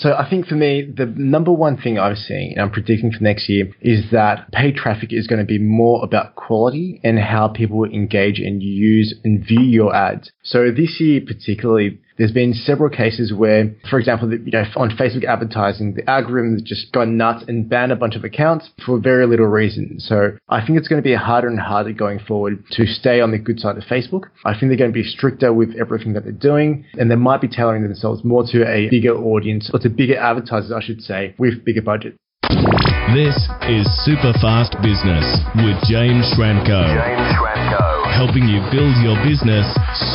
So I think for me, the number one thing I'm seeing and I'm predicting for next year is that paid traffic is going to be more about quality and how people engage and use and view your ads. So this year particularly, there's been several cases where, for example, you know, on Facebook advertising, the algorithm has just gone nuts and banned a bunch of accounts for very little reason. So I think it's going to be harder and harder going forward to stay on the good side of Facebook. I think they're going to be stricter with everything that they're doing, and they might be tailoring themselves more to a bigger audience or to bigger advertisers, I should say, with bigger budget. This is Super Fast Business with James Schramko. James Schramko. Helping you build your business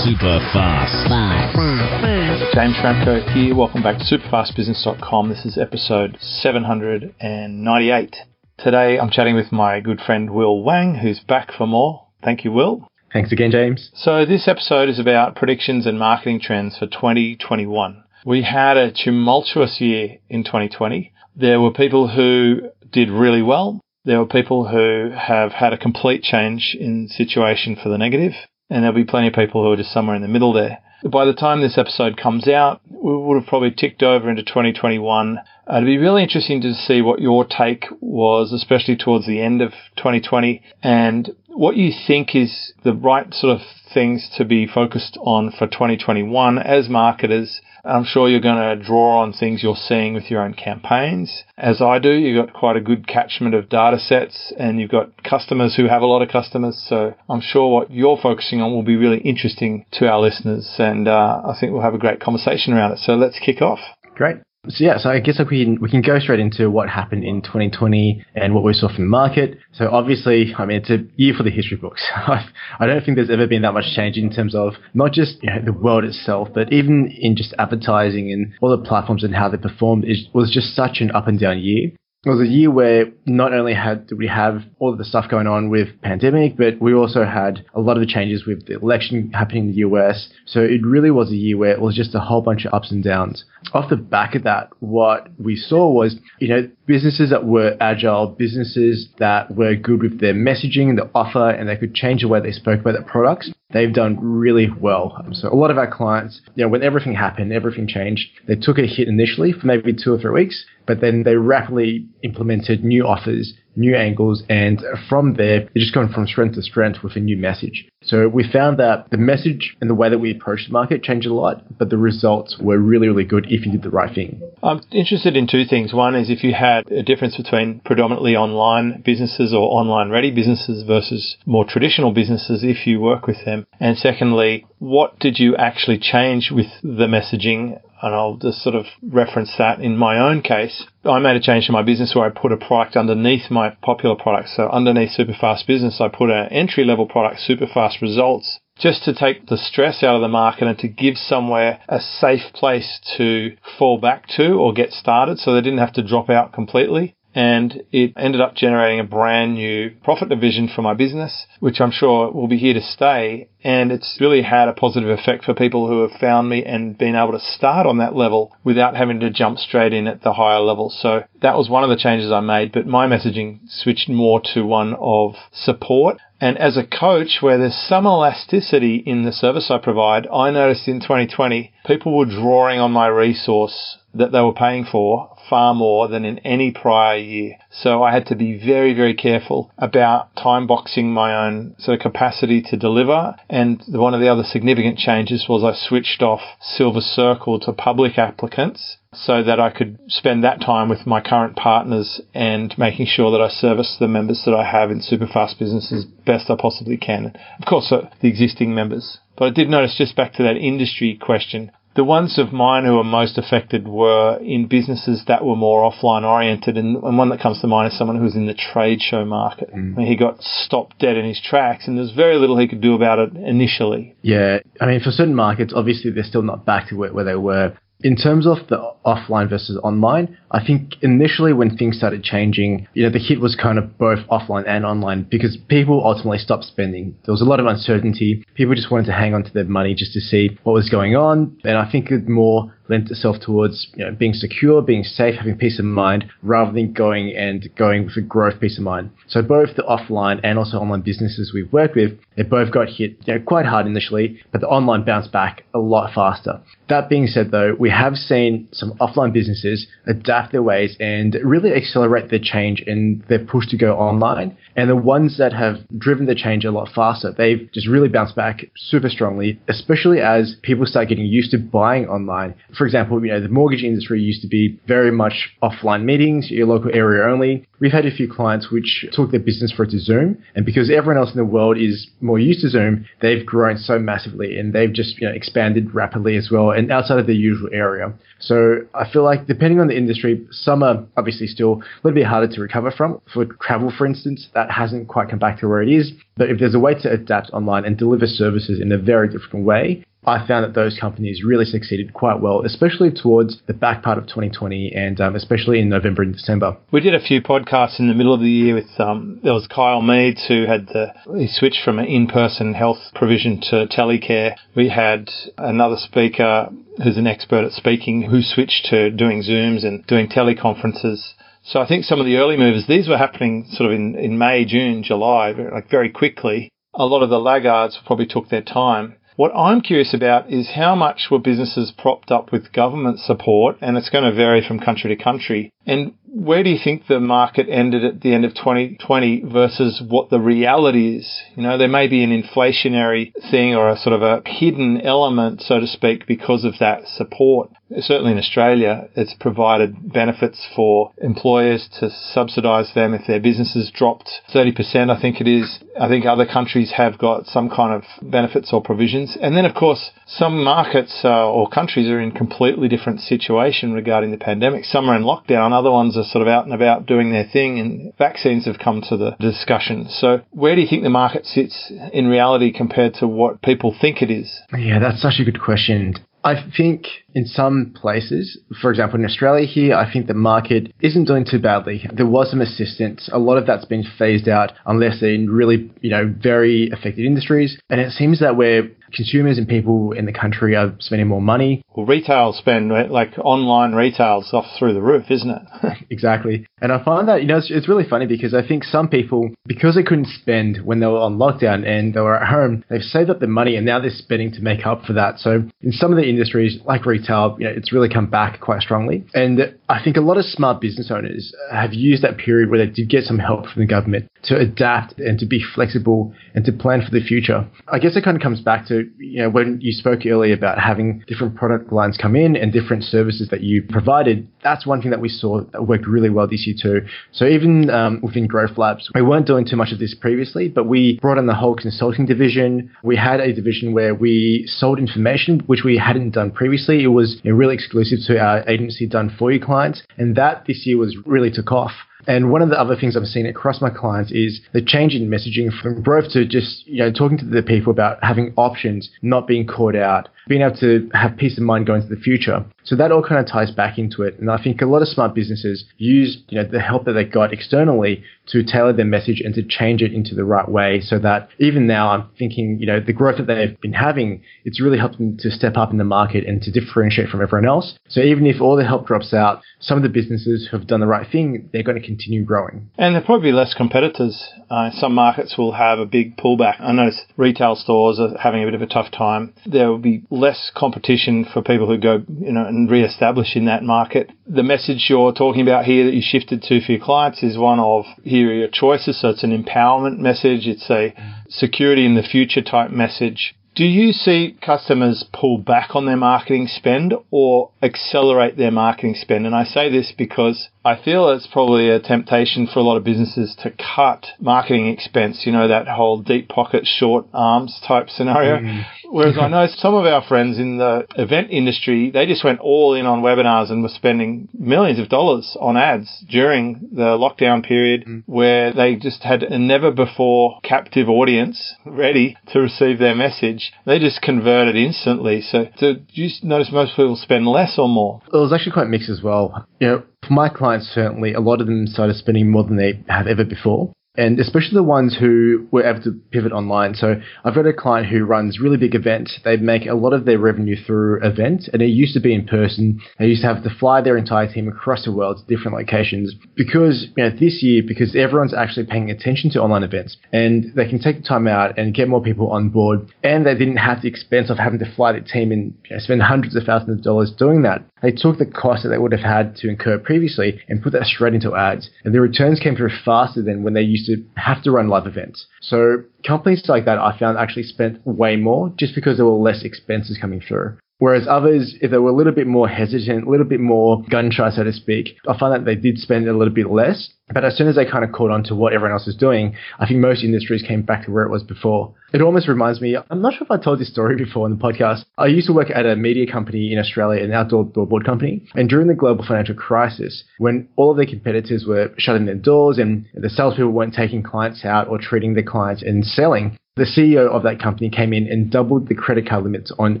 super fast. James Schramko here. Welcome back to superfastbusiness.com. This is episode 798. Today I'm chatting with my good friend Will Wang, who's back for more. Thank you, Will. Thanks again, James. So, this episode is about predictions and marketing trends for 2021. We had a tumultuous year in 2020. There were people who did really well. There were people who have had a complete change in situation for the negative. negative, and there'll be plenty of people who are just somewhere in the middle there. By the time this episode comes out, we would have probably ticked over into 2021. Uh, it'd be really interesting to see what your take was, especially towards the end of 2020, and what you think is the right sort of things to be focused on for 2021 as marketers I'm sure you're going to draw on things you're seeing with your own campaigns. As I do, you've got quite a good catchment of data sets and you've got customers who have a lot of customers. So I'm sure what you're focusing on will be really interesting to our listeners. And uh, I think we'll have a great conversation around it. So let's kick off. Great. So yeah, so I guess we can, we can go straight into what happened in 2020 and what we saw from the market. So obviously, I mean, it's a year for the history books. I don't think there's ever been that much change in terms of not just you know, the world itself, but even in just advertising and all the platforms and how they performed. It was just such an up and down year it was a year where not only had did we have all of the stuff going on with pandemic, but we also had a lot of the changes with the election happening in the US. So it really was a year where it was just a whole bunch of ups and downs. Off the back of that, what we saw was, you know, businesses that were agile, businesses that were good with their messaging, and the offer, and they could change the way they spoke about their products they've done really well. So a lot of our clients, you know, when everything happened, everything changed, they took a hit initially for maybe two or three weeks, but then they rapidly implemented new offers, new angles, and from there, they're just going from strength to strength with a new message. So we found that the message and the way that we approached the market changed a lot, but the results were really, really good if you did the right thing. I'm interested in two things. One is if you had a difference between predominantly online businesses or online ready businesses versus more traditional businesses if you work with them. And secondly, what did you actually change with the messaging and I'll just sort of reference that in my own case. I made a change to my business where I put a product underneath my popular product. So underneath Superfast Business, I put an entry level product, Superfast Results, just to take the stress out of the market and to give somewhere a safe place to fall back to or get started so they didn't have to drop out completely and it ended up generating a brand new profit division for my business, which I'm sure will be here to stay. And it's really had a positive effect for people who have found me and been able to start on that level without having to jump straight in at the higher level. So that was one of the changes I made, but my messaging switched more to one of support. And as a coach, where there's some elasticity in the service I provide, I noticed in 2020 people were drawing on my resource that they were paying for far more than in any prior year. So I had to be very, very careful about time boxing my own sort of capacity to deliver. And one of the other significant changes was I switched off Silver Circle to public applicants so that I could spend that time with my current partners and making sure that I service the members that I have in Superfast Business as best I possibly can. Of course, uh, the existing members. But I did notice just back to that industry question, the ones of mine who were most affected were in businesses that were more offline oriented, and, and one that comes to mind is someone who was in the trade show market. Mm. I mean, he got stopped dead in his tracks, and there's very little he could do about it initially. Yeah, I mean, for certain markets, obviously they're still not back to where, where they were in terms of the offline versus online, I think initially when things started changing, you know, the hit was kind of both offline and online because people ultimately stopped spending. There was a lot of uncertainty. People just wanted to hang on to their money just to see what was going on. And I think it more lent itself towards you know, being secure, being safe, having peace of mind, rather than going and going with a growth peace of mind. So both the offline and also online businesses we've worked with, they both got hit you know, quite hard initially, but the online bounced back a lot faster. That being said, though, we have seen some offline businesses adapt their ways and really accelerate their change in their push to go online. And the ones that have driven the change a lot faster, they've just really bounced back super strongly, especially as people start getting used to buying online. For example, you know, the mortgage industry used to be very much offline meetings, your local area only. We've had a few clients which took their business for it to Zoom, and because everyone else in the world is more used to Zoom, they've grown so massively and they've just you know, expanded rapidly as well and outside of their usual area. So I feel like depending on the industry, some are obviously still a little bit harder to recover from. For travel, for instance, that hasn't quite come back to where it is. But if there's a way to adapt online and deliver services in a very different way, I found that those companies really succeeded quite well, especially towards the back part of 2020 and um, especially in November and December. We did a few podcasts in the middle of the year with, um, there was Kyle Meads who had the, he switched from an in-person health provision to telecare. We had another speaker who's an expert at speaking who switched to doing Zooms and doing teleconferences. So I think some of the early movers, these were happening sort of in, in May, June, July, like very quickly. A lot of the laggards probably took their time. What I'm curious about is how much were businesses propped up with government support, and it's going to vary from country to country. And where do you think the market ended at the end of 2020 versus what the reality is? You know, there may be an inflationary thing or a sort of a hidden element, so to speak, because of that support. Certainly in Australia, it's provided benefits for employers to subsidise them if their businesses dropped 30%, I think it is. I think other countries have got some kind of benefits or provisions. And then, of course, some markets uh, or countries are in completely different situation regarding the pandemic. Some are in lockdown, other ones are sort of out and about doing their thing, and vaccines have come to the discussion. So, where do you think the market sits in reality compared to what people think it is? Yeah, that's such a good question. I think in some places, for example, in Australia here, I think the market isn't doing too badly. There was some assistance. A lot of that's been phased out unless they're in really, you know, very affected industries. And it seems that where consumers and people in the country are spending more money. Well, retail spend, like online retail's off through the roof, isn't it? exactly. And I find that, you know, it's, it's, really funny because I think some people, because they couldn't spend when they were on lockdown and they were at home, they've saved up their money and now they're spending to make up for that. So in some of the industries, like retail, you know, it's really come back quite strongly. And I think a lot of smart business owners have used that period where they did get some help from the government to adapt and to be flexible and to plan for the future. I guess it kind of comes back to, you know, when you spoke earlier about having different product lines come in and different services that you provided, that's one thing that we saw that worked really well this year too. So even um, within Growth Labs, we weren't doing too much of this previously, but we brought in the whole consulting division. We had a division where we sold information, which we hadn't done previously. It was you know, really exclusive to our agency done for you clients. And that this year was really took off. And one of the other things I've seen across my clients is the change in messaging from growth to just, you know, talking to the people about having options, not being caught out, being able to have peace of mind going into the future. So that all kind of ties back into it. And I think a lot of smart businesses use, you know, the help that they got externally to tailor their message and to change it into the right way so that even now I'm thinking, you know, the growth that they've been having, it's really helped them to step up in the market and to differentiate from everyone else. So even if all the help drops out, some of the businesses who have done the right thing, they're going to continue growing. And there'll probably be less competitors. Uh, some markets will have a big pullback. I notice retail stores are having a bit of a tough time. There will be less competition for people who go, you know, and re-establish in that market. The message you're talking about here that you shifted to for your clients is one of here are your choices. So it's an empowerment message. It's a security in the future type message. Do you see customers pull back on their marketing spend or accelerate their marketing spend? And I say this because I feel it's probably a temptation for a lot of businesses to cut marketing expense, you know, that whole deep pocket, short arms type scenario. Mm. Whereas I know some of our friends in the event industry, they just went all in on webinars and were spending millions of dollars on ads during the lockdown period mm. where they just had a never before captive audience ready to receive their message. They just converted instantly. So, so do you notice most people spend less or more? It was actually quite mixed as well. You know, for my clients, certainly, a lot of them started spending more than they have ever before. And especially the ones who were able to pivot online. So I've got a client who runs really big events. They make a lot of their revenue through events, and it used to be in person. They used to have to fly their entire team across the world to different locations because you know this year because everyone's actually paying attention to online events and they can take the time out and get more people on board, and they didn't have the expense of having to fly the team and you know, spend hundreds of thousands of dollars doing that. They took the cost that they would have had to incur previously and put that straight into ads, and the returns came through faster than when they used used to have to run live events. So companies like that I found actually spent way more just because there were less expenses coming through. Whereas others, if they were a little bit more hesitant, a little bit more gun shy, so to speak, I find that they did spend a little bit less. But as soon as they kind of caught on to what everyone else was doing, I think most industries came back to where it was before. It almost reminds me, I'm not sure if I told this story before in the podcast. I used to work at a media company in Australia, an outdoor billboard company. And during the global financial crisis, when all of their competitors were shutting their doors and the salespeople weren't taking clients out or treating their clients and selling, the CEO of that company came in and doubled the credit card limits on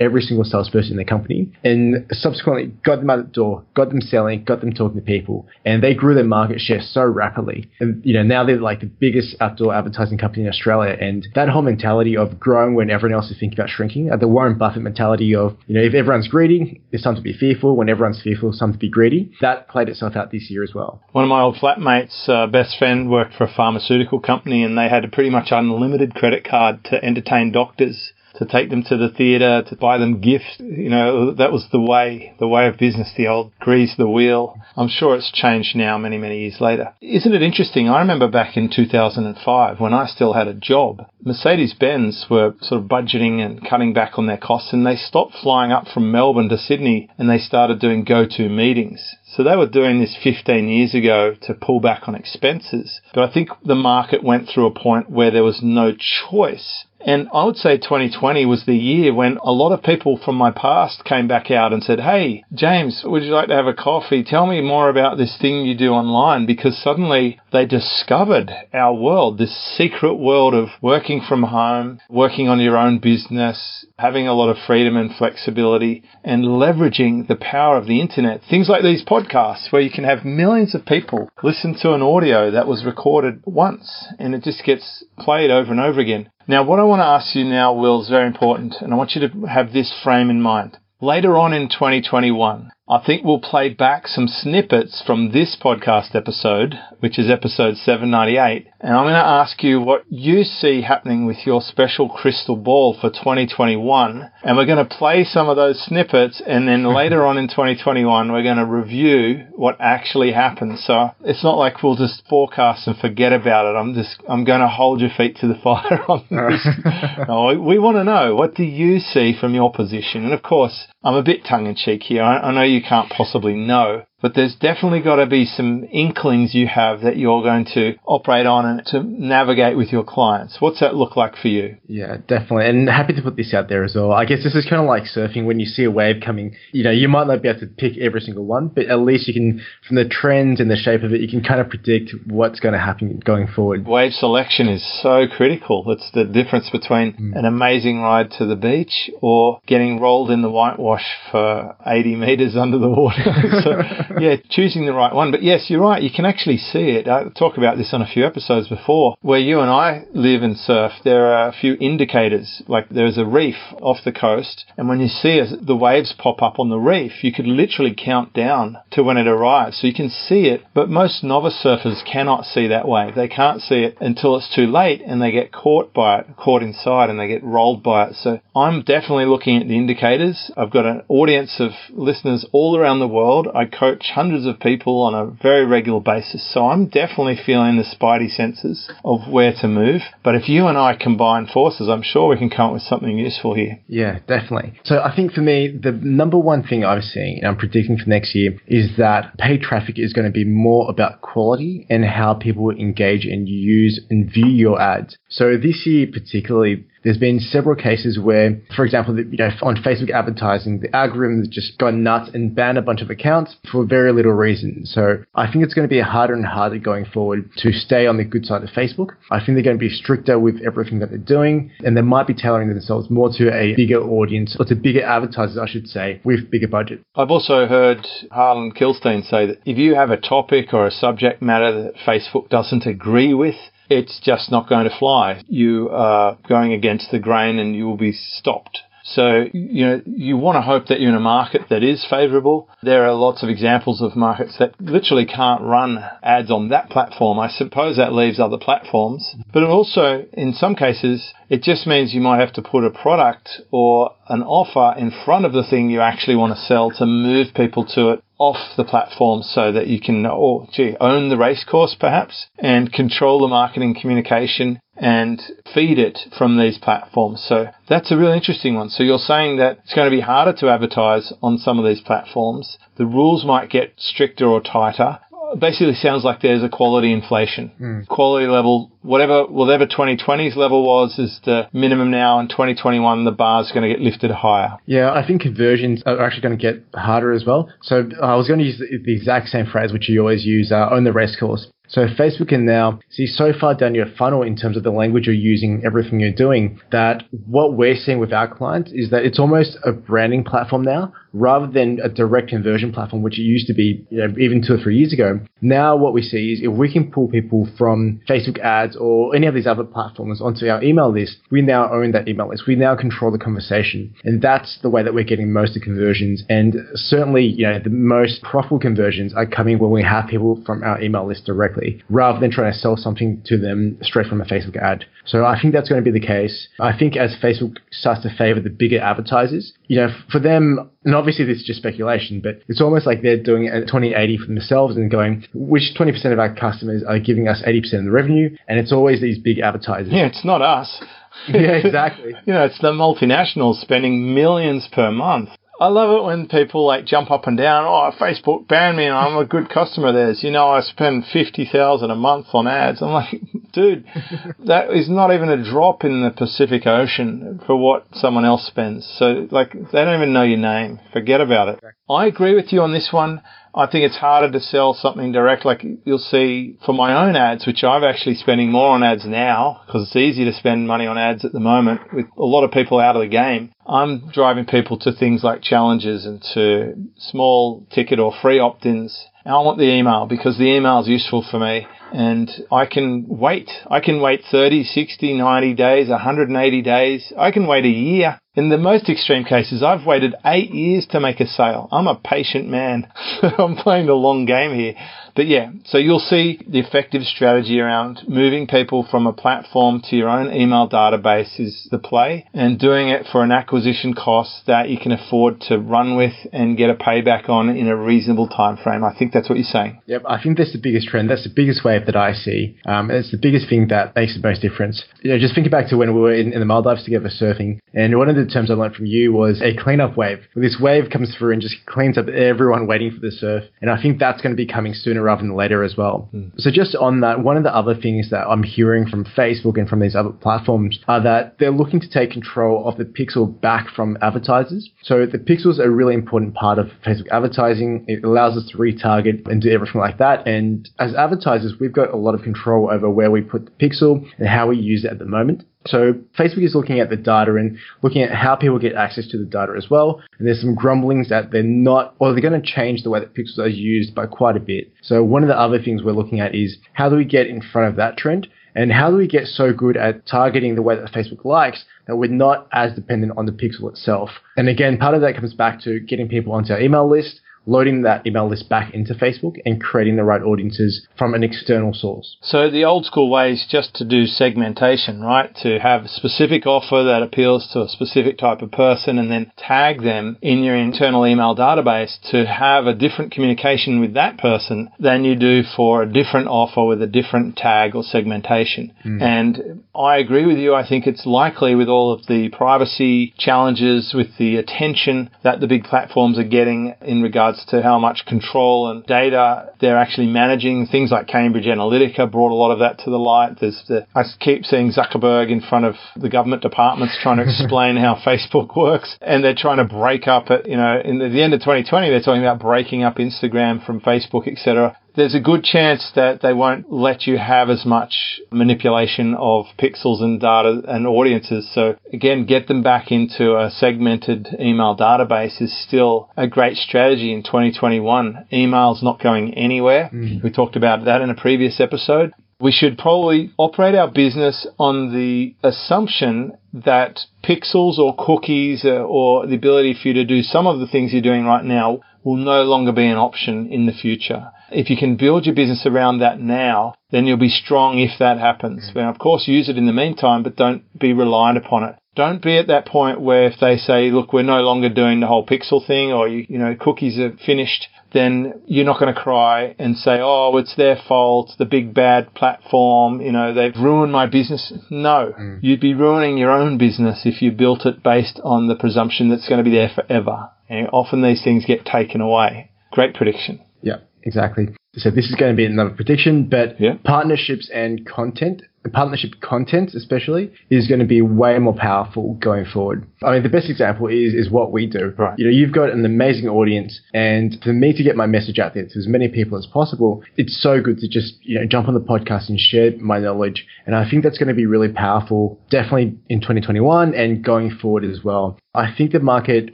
every single salesperson in the company and subsequently got them out the door, got them selling, got them talking to people. And they grew their market share so rapidly. And, you know, now they're like the biggest outdoor advertising company in Australia. And that whole mentality of growing when everyone else is thinking about shrinking, uh, the Warren Buffett mentality of, you know, if everyone's greedy, it's time to be fearful. When everyone's fearful, it's time to be greedy. That played itself out this year as well. One of my old flatmates' uh, best friend worked for a pharmaceutical company and they had a pretty much unlimited credit card card to entertain doctors, to take them to the theatre, to buy them gifts. You know, that was the way, the way of business, the old grease the wheel. I'm sure it's changed now many, many years later. Isn't it interesting? I remember back in 2005 when I still had a job, Mercedes-Benz were sort of budgeting and cutting back on their costs and they stopped flying up from Melbourne to Sydney and they started doing go-to meetings. So they were doing this 15 years ago to pull back on expenses. But I think the market went through a point where there was no choice and I would say 2020 was the year when a lot of people from my past came back out and said, Hey, James, would you like to have a coffee? Tell me more about this thing you do online because suddenly they discovered our world, this secret world of working from home, working on your own business, having a lot of freedom and flexibility and leveraging the power of the internet. Things like these podcasts where you can have millions of people listen to an audio that was recorded once and it just gets played over and over again. Now, what I want to ask you now, Will, is very important, and I want you to have this frame in mind. Later on in 2021, I think we'll play back some snippets from this podcast episode, which is episode 798. And I'm going to ask you what you see happening with your special crystal ball for 2021. And we're going to play some of those snippets. And then later on in 2021, we're going to review what actually happened. So it's not like we'll just forecast and forget about it. I'm just, I'm going to hold your feet to the fire on this. no, we want to know what do you see from your position? And of course, I'm a bit tongue in cheek here. I, I know you can't possibly know, but there's definitely got to be some inklings you have that you're going to operate on and to navigate with your clients. What's that look like for you? Yeah, definitely. And happy to put this out there as well. I guess this is kind of like surfing when you see a wave coming. You know, you might not be able to pick every single one, but at least you can, from the trends and the shape of it, you can kind of predict what's going to happen going forward. Wave selection is so critical. It's the difference between mm. an amazing ride to the beach or getting rolled in the whitewash for 80 meters under the water. so, yeah, choosing the right one. But yes, you're right. You can actually see it. I talked about this on a few episodes before. Where you and I live and surf, there are a few indicators. Like there's a reef off the coast, and when you see the waves pop up on the reef, you could literally count down to when it arrives. So you can see it. But most novice surfers cannot see that wave. They can't see it until it's too late, and they get caught by it, caught inside, and they get rolled by it. So I'm definitely looking at the indicators. I've got an audience of listeners all around the world. I coach hundreds of people on a very regular basis, so I'm definitely feeling the spidey senses of where to move. But if you and I combine forces, I'm sure we can come up with something useful here. Yeah, definitely. So I think for me, the number one thing I'm seeing and I'm predicting for next year is that paid traffic is going to be more about quality and how people engage and use and view your ads. So this year particularly, there's been several cases where, for example, you know, on Facebook advertising, the algorithm has just gone nuts and banned a bunch of accounts for very little reason. So I think it's going to be harder and harder going forward to stay on the good side of Facebook. I think they're going to be stricter with everything that they're doing, and they might be tailoring themselves more to a bigger audience or to bigger advertisers, I should say, with bigger budget. I've also heard Harlan Kilstein say that if you have a topic or a subject matter that Facebook doesn't agree with, it's just not going to fly. You are going against the grain and you will be stopped. So, you know, you want to hope that you're in a market that is favorable. There are lots of examples of markets that literally can't run ads on that platform. I suppose that leaves other platforms. But it also, in some cases, it just means you might have to put a product or an offer in front of the thing you actually want to sell to move people to it off the platform so that you can, oh, gee, own the racecourse perhaps and control the marketing communication and feed it from these platforms. So that's a really interesting one. So you're saying that it's going to be harder to advertise on some of these platforms. The rules might get stricter or tighter. Basically sounds like there's a quality inflation. Mm. Quality level, whatever, whatever 2020's level was is the minimum now and 2021 the bar is going to get lifted higher. Yeah, I think conversions are actually going to get harder as well. So I was going to use the exact same phrase which you always use, uh, own the race course. So Facebook can now see so far down your funnel in terms of the language you're using, everything you're doing, that what we're seeing with our clients is that it's almost a branding platform now rather than a direct conversion platform, which it used to be you know, even two or three years ago. Now what we see is if we can pull people from Facebook ads or any of these other platforms onto our email list, we now own that email list. We now control the conversation. And that's the way that we're getting most of the conversions. And certainly, you know, the most profitable conversions are coming when we have people from our email list directly rather than trying to sell something to them straight from a Facebook ad. So I think that's going to be the case. I think as Facebook starts to favor the bigger advertisers, you know, for them, and obviously this is just speculation, but it's almost like they're doing at 2080 for themselves and going, which 20% of our customers are giving us 80% of the revenue? And it's always these big advertisers. Yeah, it's not us. yeah, exactly. you know, it's the multinationals spending millions per month I love it when people like jump up and down. Oh, Facebook banned me, and I'm a good customer of theirs. You know, I spend fifty thousand a month on ads. I'm like, dude, that is not even a drop in the Pacific Ocean for what someone else spends. So, like, they don't even know your name. Forget about it. I agree with you on this one. I think it's harder to sell something direct. Like you'll see for my own ads, which I'm actually spending more on ads now because it's easy to spend money on ads at the moment with a lot of people out of the game. I'm driving people to things like challenges and to small ticket or free opt-ins. And I want the email because the email is useful for me and I can wait. I can wait 30, 60, 90 days, 180 days. I can wait a year. In the most extreme cases, I've waited eight years to make a sale. I'm a patient man. I'm playing the long game here. But yeah, so you'll see the effective strategy around moving people from a platform to your own email database is the play and doing it for an acquisition cost that you can afford to run with and get a payback on in a reasonable time frame. I think that's what you're saying. Yep, I think that's the biggest trend. That's the biggest wave that I see. Um, it's the biggest thing that makes the most difference. You know, just thinking back to when we were in, in the Maldives together surfing, and one of the terms I learned from you was a cleanup wave. This wave comes through and just cleans up everyone waiting for the surf, and I think that's going to be coming sooner rather than later as well. Mm. So just on that, one of the other things that I'm hearing from Facebook and from these other platforms are that they're looking to take control of the pixel back from advertisers. So the pixels are a really important part of Facebook advertising. It allows us to retarget and do everything like that. And as advertisers, we've got a lot of control over where we put the pixel and how we use it at the moment. So Facebook is looking at the data and looking at how people get access to the data as well. And there's some grumblings that they're not, or they're going to change the way that pixels are used by quite a bit. So one of the other things we're looking at is how do we get in front of that trend? And how do we get so good at targeting the way that Facebook likes that we're not as dependent on the pixel itself? And again, part of that comes back to getting people onto our email list, loading that email list back into Facebook and creating the right audiences from an external source. So the old school way is just to do segmentation, right? To have a specific offer that appeals to a specific type of person and then tag them in your internal email database to have a different communication with that person than you do for a different offer with a different tag or segmentation. Mm. And I agree with you. I think it's likely with all of the privacy challenges, with the attention that the big platforms are getting in regards to how much control and data they're actually managing. Things like Cambridge Analytica brought a lot of that to the light. There's the, I keep seeing Zuckerberg in front of the government departments trying to explain how Facebook works, and they're trying to break up it. You know, in the, the end of 2020, they're talking about breaking up Instagram from Facebook, etc there's a good chance that they won't let you have as much manipulation of pixels and data and audiences. So again, get them back into a segmented email database is still a great strategy in 2021. Email's not going anywhere. Mm. We talked about that in a previous episode. we should probably operate our business on the assumption that pixels or cookies or the ability for you to do some of the things you're doing right now will no longer be an option in the future. If you can build your business around that now, then you'll be strong if that happens. Now, of course, use it in the meantime, but don't be reliant upon it. Don't be at that point where if they say, look, we're no longer doing the whole pixel thing or, you, you know, cookies are finished, then you're not going to cry and say, oh, it's their fault, the big bad platform, you know, they've ruined my business. No, mm. you'd be ruining your own business if you built it based on the presumption that's going to be there forever. And often these things get taken away. Great prediction. Yeah, exactly. So this is going to be another prediction, but yeah. partnerships and content partnership content especially is going to be way more powerful going forward. I mean, the best example is is what we do. Right. You know, you've got an amazing audience, and for me to get my message out there to as many people as possible, it's so good to just you know jump on the podcast and share my knowledge. And I think that's going to be really powerful, definitely in 2021 and going forward as well. I think the market,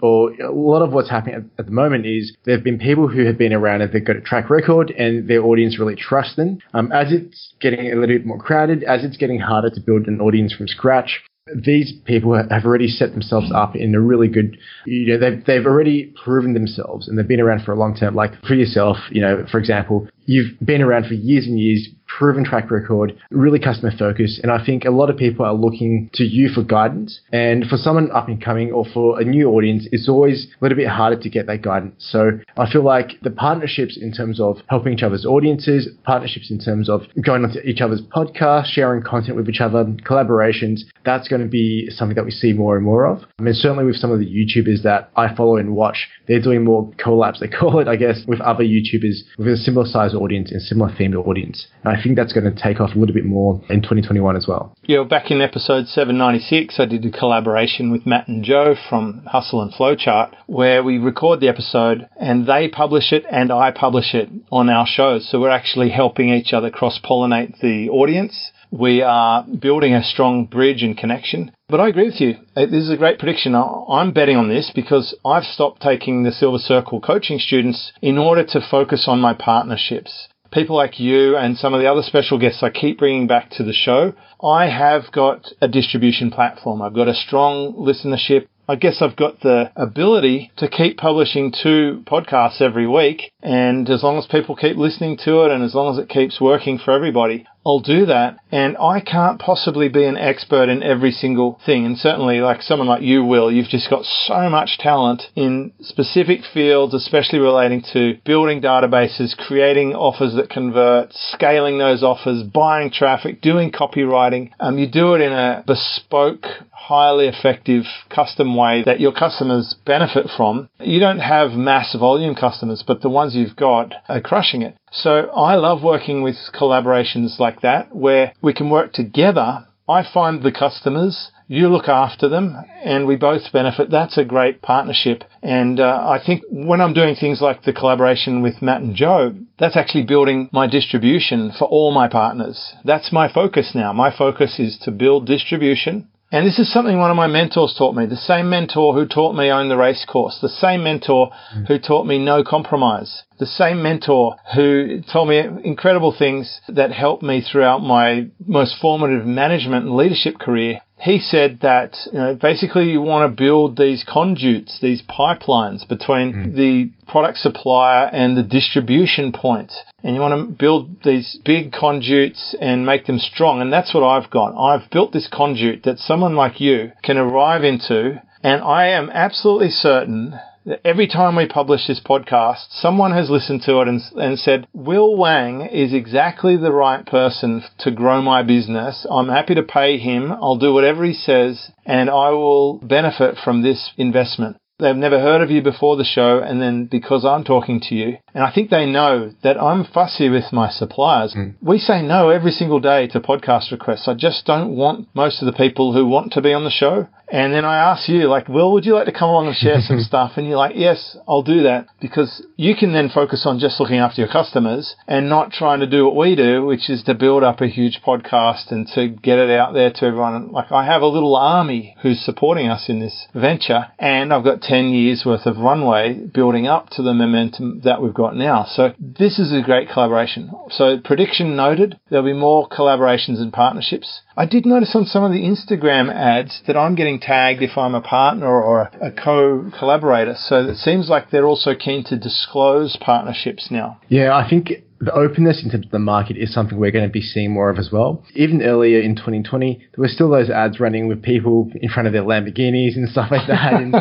or a lot of what's happening at, the moment, is there have been people who have been around and they've got a track record, and their audience really trusts them. Um, as it's getting a little bit more crowded, as it's getting harder to build an audience from scratch, these people have already set themselves up in a really good, you know, they've, they've already proven themselves and they've been around for a long time. Like for yourself, you know, for example, you've been around for years and years, proven track record, really customer focused. And I think a lot of people are looking to you for guidance. And for someone up and coming or for a new audience, it's always a little bit harder to get that guidance. So I feel like the partnerships in terms of helping each other's audiences, partnerships in terms of going onto each other's podcasts, sharing content with each other, collaborations, that's going to be something that we see more and more of. I mean, certainly with some of the YouTubers that I follow and watch, they're doing more collabs, they call it, I guess, with other YouTubers with a similar size audience and similar themed audience. And I think that's going to take off a little bit more in 2021 as well. Yeah, back in episode 796, I did a collaboration with Matt and Joe from Hustle and Flowchart where we record the episode and they publish it and I publish it on our shows. So we're actually helping each other cross pollinate the audience we are building a strong bridge and connection. But I agree with you. Uh, this is a great prediction. I'm betting on this because I've stopped taking the Silver Circle coaching students in order to focus on my partnerships. People like you and some of the other special guests I keep bringing back to the show. I have got a distribution platform. I've got a strong listenership. I guess I've got the ability to keep publishing two podcasts every week. And as long as people keep listening to it and as long as it keeps working for everybody, I'll do that. And I can't possibly be an expert in every single thing. And certainly, like someone like you will, you've just got so much talent in specific fields, especially relating to building databases, creating offers that convert, scaling those offers, buying traffic, doing copywriting. Um, you do it in a bespoke, highly effective custom way that your customers benefit from. You don't have mass volume customers, but the ones you've got are crushing it. So I love working with collaborations like that where we can work together. I find the customers, you look after them, and we both benefit. That's a great partnership. And uh, I think when I'm doing things like the collaboration with Matt and Joe, that's actually building my distribution for all my partners. That's my focus now. My focus is to build distribution and this is something one of my mentors taught me. The same mentor who taught me own the race course. The same mentor mm. who taught me no compromise. The same mentor who told me incredible things that helped me throughout my most formative management and leadership career he said that you know, basically you want to build these conduits, these pipelines between mm. the product supplier and the distribution point. And you want to build these big conduits and make them strong. And that's what I've got. I've built this conduit that someone like you can arrive into. And I am absolutely certain every time we publish this podcast, someone has listened to it and, and said, Will Wang is exactly the right person to grow my business. I'm happy to pay him. I'll do whatever he says and I will benefit from this investment. They've never heard of you before the show, and then because I'm talking to you, and I think they know that I'm fussy with my suppliers. Mm. We say no every single day to podcast requests. I just don't want most of the people who want to be on the show. And then I ask you, like, Will, would you like to come along and share some stuff? And you're like, yes, I'll do that because you can then focus on just looking after your customers and not trying to do what we do, which is to build up a huge podcast and to get it out there to everyone. Like, I have a little army who's supporting us in this venture and I've got 10 years worth of runway building up to the momentum that we've got got now. So this is a great collaboration. So prediction noted, there'll be more collaborations and partnerships. I did notice on some of the Instagram ads that I'm getting tagged if I'm a partner or a co-collaborator. So it seems like they're also keen to disclose partnerships now. Yeah, I think the openness into the market is something we're going to be seeing more of as well. Even earlier in 2020, there were still those ads running with people in front of their Lamborghinis and stuff like that. And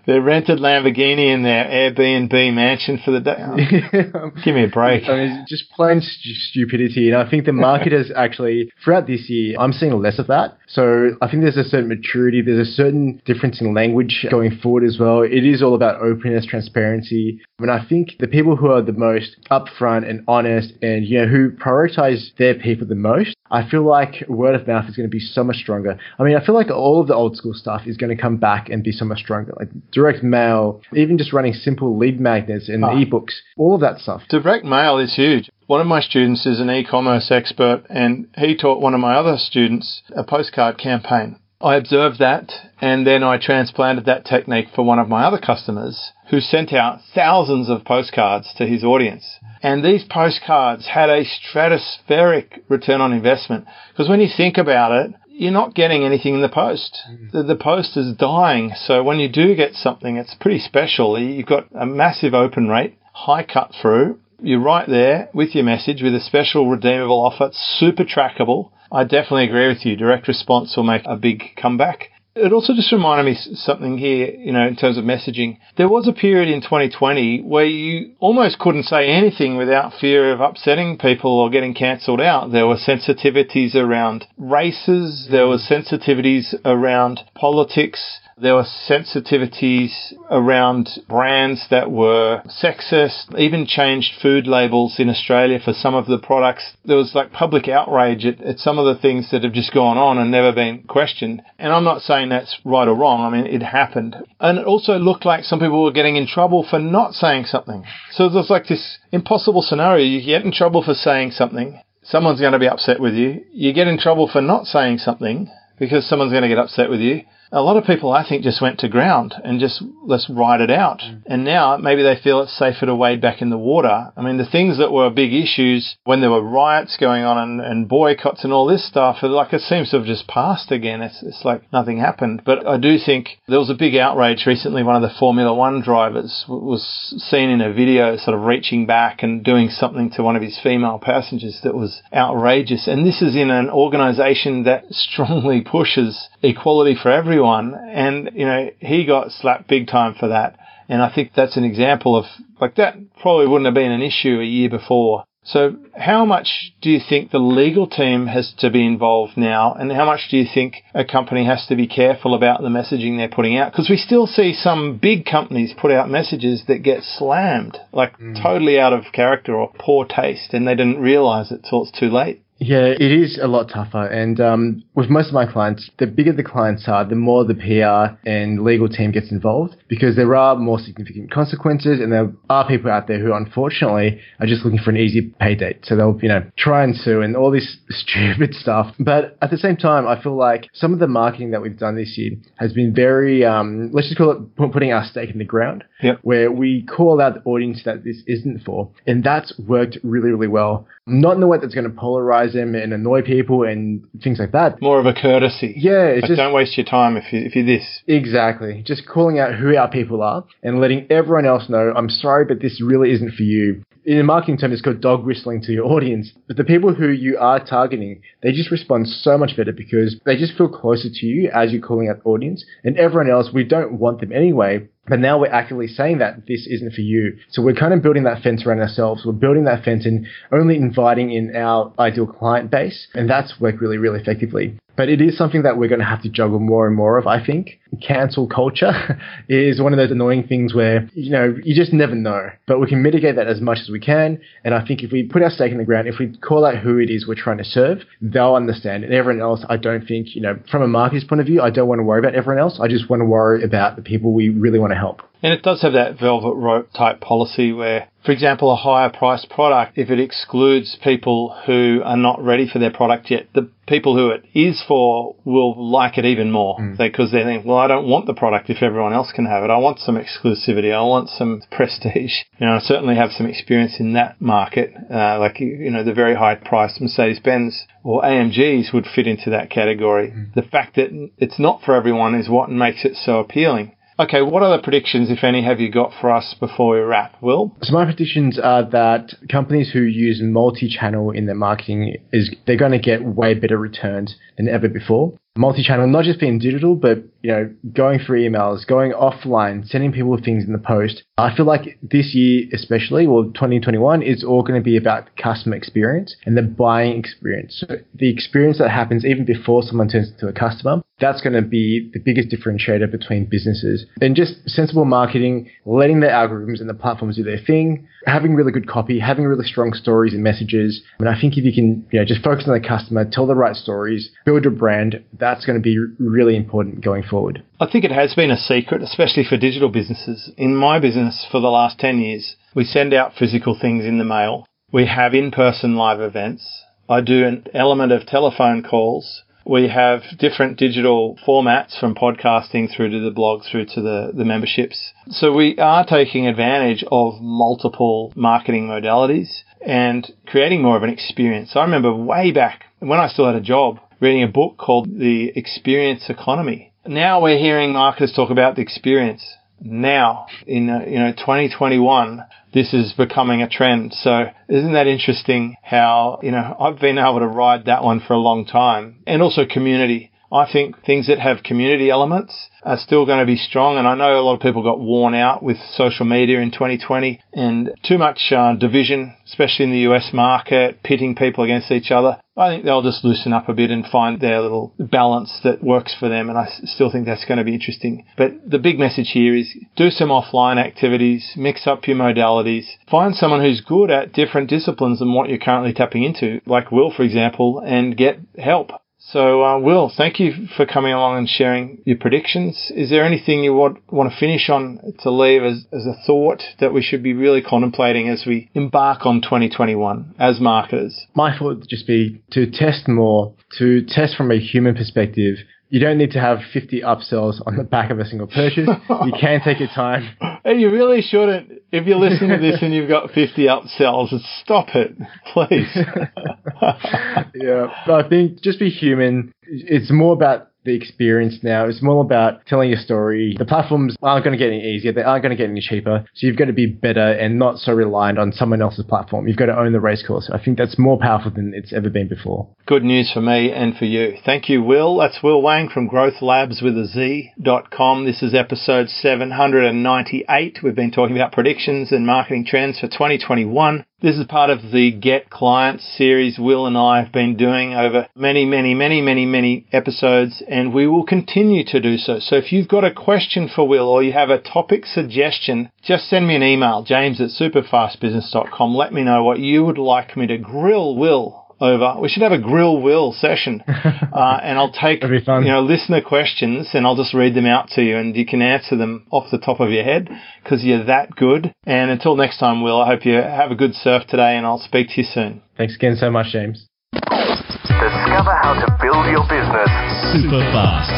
their rented Lamborghini in their Airbnb mansion for the day. Oh, give me a break. I mean, just plain st- stupidity. And I think the market has actually, throughout this year, I'm seeing less of that. So I think there's a certain maturity, there's a certain difference in language going forward as well. It is all about openness, transparency. And I think the people who are the most upfront and honest and, you know, who prioritize their people the most, I feel like word of mouth is going to be so much stronger. I mean, I feel like all of the old school stuff is going to come back and be so much stronger. Like direct mail, even just running simple lead magnets and oh. ebooks, all of that stuff. Direct mail is huge. One of my students is an e-commerce expert and he taught one of my other students a postcard campaign. I observed that and then I transplanted that technique for one of my other customers who sent out thousands of postcards to his audience. And these postcards had a stratospheric return on investment. Because when you think about it, you're not getting anything in the post. Mm. The, the, post is dying. So when you do get something, it's pretty special. You've got a massive open rate, high cut through. You're right there with your message with a special redeemable offer. Super trackable. I definitely agree with you. Direct response will make a big comeback. It also just reminded me something here, you know, in terms of messaging. There was a period in 2020 where you almost couldn't say anything without fear of upsetting people or getting cancelled out. There were sensitivities around races. There were sensitivities around politics. There were sensitivities around brands that were sexist, even changed food labels in Australia for some of the products. There was like public outrage at, at, some of the things that have just gone on and never been questioned. And I'm not saying that's right or wrong. I mean, it happened. And it also looked like some people were getting in trouble for not saying something. So there's like this impossible scenario. You get in trouble for saying something. Someone's going to be upset with you. You get in trouble for not saying something because someone's going to get upset with you a lot of people, I think, just went to ground and just let's ride it out. Mm. And now maybe they feel it's safer to wade back in the water. I mean, the things that were big issues when there were riots going on and, and boycotts and all this stuff, like it seems to have just passed again. It's, it's like nothing happened. But I do think there was a big outrage recently. One of the Formula One drivers was seen in a video sort of reaching back and doing something to one of his female passengers that was outrageous. And this is in an organization that strongly pushes equality for everyone everyone. And, you know, he got slapped big time for that. And I think that's an example of, like, that probably wouldn't have been an issue a year before. So, how much do you think the legal team has to be involved now, and how much do you think a company has to be careful about the messaging they're putting out? Because we still see some big companies put out messages that get slammed, like mm. totally out of character or poor taste, and they didn't realize it till it's too late. Yeah, it is a lot tougher. And um, with most of my clients, the bigger the clients are, the more the PR and legal team gets involved because there are more significant consequences and there are people out there who unfortunately are just looking for an easy pay date. So they'll, you know, try and sue and all this stupid stuff. But at the same time, I feel like some of the marketing that we've done this year has been very, um, let's just call it putting our stake in the ground, yep. where we call out the audience that this isn't for. And that's worked really, really well. Not in the way that's going to polarize them and annoy people and things like that. More of a courtesy. Yeah, it's like just don't waste your time if you if you're this. Exactly. Just calling out who our people are and letting everyone else know, I'm sorry, but this really isn't for you. In a marketing term, it's called dog whistling to your audience. But the people who you are targeting, they just respond so much better because they just feel closer to you as you're calling out the audience. And everyone else, we don't want them anyway. But now we're actively saying that this isn't for you. So we're kind of building that fence around ourselves. We're building that fence and only inviting in our ideal client base. And that's worked really, really effectively. But it is something that we're going to have to juggle more and more of, I think. Cancel culture is one of those annoying things where, you know, you just never know. But we can mitigate that as much as we can. And I think if we put our stake in the ground, if we call out who it is we're trying to serve, they'll understand. And everyone else, I don't think, you know, from a marketer's point of view, I don't want to worry about everyone else. I just want to worry about the people we really want to help. And it does have that velvet rope type policy where, for example, a higher priced product, if it excludes people who are not ready for their product yet, the people who it is for will like it even more mm. because they think, well, I don't want the product if everyone else can have it. I want some exclusivity. I want some prestige. You know, I certainly have some experience in that market, uh, like, you know, the very high priced Mercedes Benz or AMGs would fit into that category. Mm. The fact that it's not for everyone is what makes it so appealing. Okay, what other predictions, if any, have you got for us before we wrap? Will? So my predictions are that companies who use multi-channel in their marketing is they're going to get way better returns than ever before multi-channel, not just being digital, but you know, going through emails, going offline, sending people things in the post. I feel like this year, especially, well, 2021, is all going to be about customer experience and the buying experience. So the experience that happens even before someone turns into a customer, that's going to be the biggest differentiator between businesses. And just sensible marketing, letting the algorithms and the platforms do their thing, having really good copy, having really strong stories and messages. Mean, I think if you can, you know, just focus on the customer, tell the right stories, build your brand, that's going to be really important going forward. I think it has been a secret, especially for digital businesses. In my business for the last 10 years, we send out physical things in the mail. We have in-person live events. I do an element of telephone calls. We have different digital formats from podcasting through to the blog through to the, the memberships. So we are taking advantage of multiple marketing modalities and creating more of an experience. I remember way back when I still had a job, reading a book called The Experience Economy. Now we're hearing marketers talk about the experience. Now, in uh, you know 2021, this is becoming a trend. So isn't that interesting how, you know, I've been able to ride that one for a long time and also community. I think things that have community elements are still going to be strong. And I know a lot of people got worn out with social media in 2020 and too much uh, division, especially in the US market, pitting people against each other. I think they'll just loosen up a bit and find their little balance that works for them. And I still think that's going to be interesting. But the big message here is do some offline activities, mix up your modalities, find someone who's good at different disciplines than what you're currently tapping into, like Will, for example, and get help. So, uh, Will, thank you for coming along and sharing your predictions. Is there anything you want, want to finish on to leave as, as a thought that we should be really contemplating as we embark on 2021 as marketers? My thought would just be to test more, to test from a human perspective, you don't need to have 50 upsells on the back of a single purchase. You can take your time. You really shouldn't. If you're listening to this and you've got 50 upsells, stop it, please. yeah, but I think just be human. It's more about the experience now. It's more about telling your story. The platforms aren't going to get any easier. They aren't going to get any cheaper. So you've got to be better and not so reliant on someone else's platform. You've got to own the race course. I think that's more powerful than it's ever been before. Good news for me and for you. Thank you, Will. That's Will Wang from Growth Labs with a Z.com. This is episode 798. We've been talking about predictions and marketing trends for 2021. This is part of the Get Clients series Will and I have been doing over many, many, many, many, many episodes, and we will continue to do so. So if you've got a question for Will or you have a topic suggestion, just send me an email, james at superfastbusiness.com. Let me know what you would like me to grill Will over. We should have a grill will session, uh, and I'll take you know listener questions and I'll just read them out to you, and you can answer them off the top of your head because you're that good. And until next time, Will, I hope you have a good surf today, and I'll speak to you soon. Thanks again so much, James. Discover how to build your business super fast.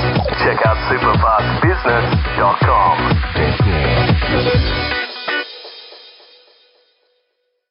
Check out superfastbusiness.com.